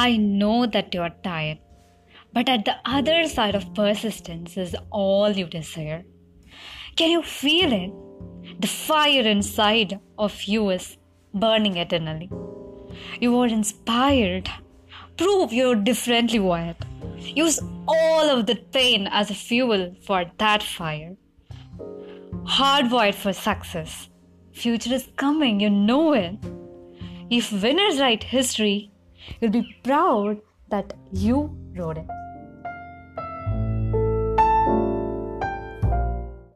I know that you're tired, but at the other side of persistence is all you desire. Can you feel it? The fire inside of you is burning eternally. You are inspired. Prove you're differently wired. Use all of the pain as a fuel for that fire. Hardwired for success. Future is coming, you know it. If winners write history, you'll be proud that you wrote it.